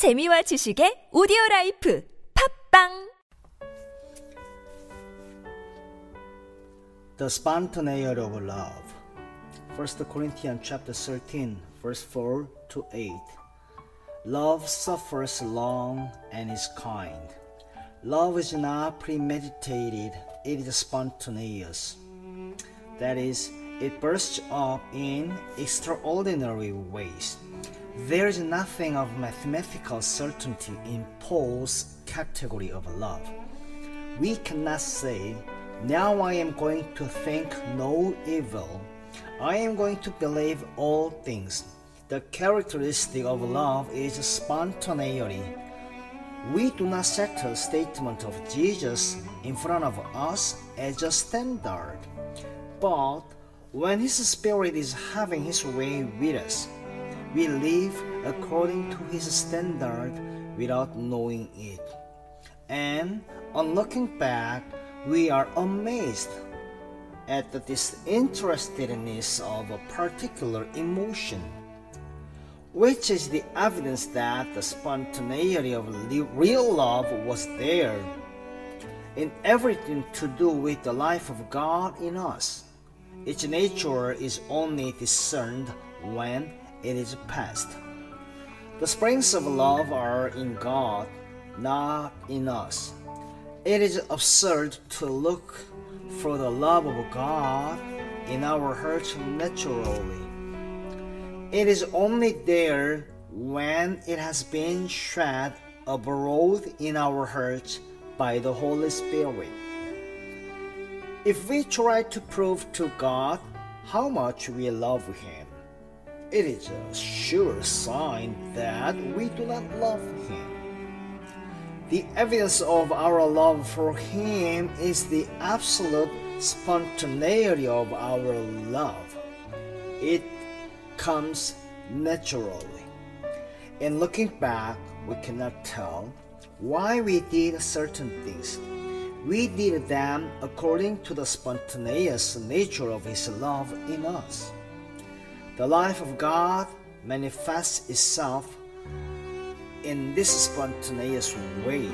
재미와 지식의 오디오 라이프 팝빵 The spontaneity of love. 1 Corinthians chapter 13, verse 4 to 8. Love suffers long and is kind. Love is not premeditated, it is spontaneous. That is, it bursts up in extraordinary ways. There is nothing of mathematical certainty in Paul's category of love. We cannot say, Now I am going to think no evil. I am going to believe all things. The characteristic of love is spontaneity. We do not set a statement of Jesus in front of us as a standard. But when His Spirit is having His way with us, we live according to His standard without knowing it. And on looking back, we are amazed at the disinterestedness of a particular emotion, which is the evidence that the spontaneity of real love was there in everything to do with the life of God in us. Its nature is only discerned when it is past. The springs of love are in God, not in us. It is absurd to look for the love of God in our hearts naturally. It is only there when it has been shed abroad in our hearts by the Holy Spirit. If we try to prove to God how much we love Him, it is a sure sign that we do not love Him. The evidence of our love for Him is the absolute spontaneity of our love. It comes naturally. In looking back, we cannot tell why we did certain things. We did them according to the spontaneous nature of His love in us. The life of God manifests itself in this spontaneous way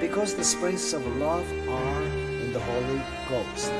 because the springs of love are in the Holy Ghost.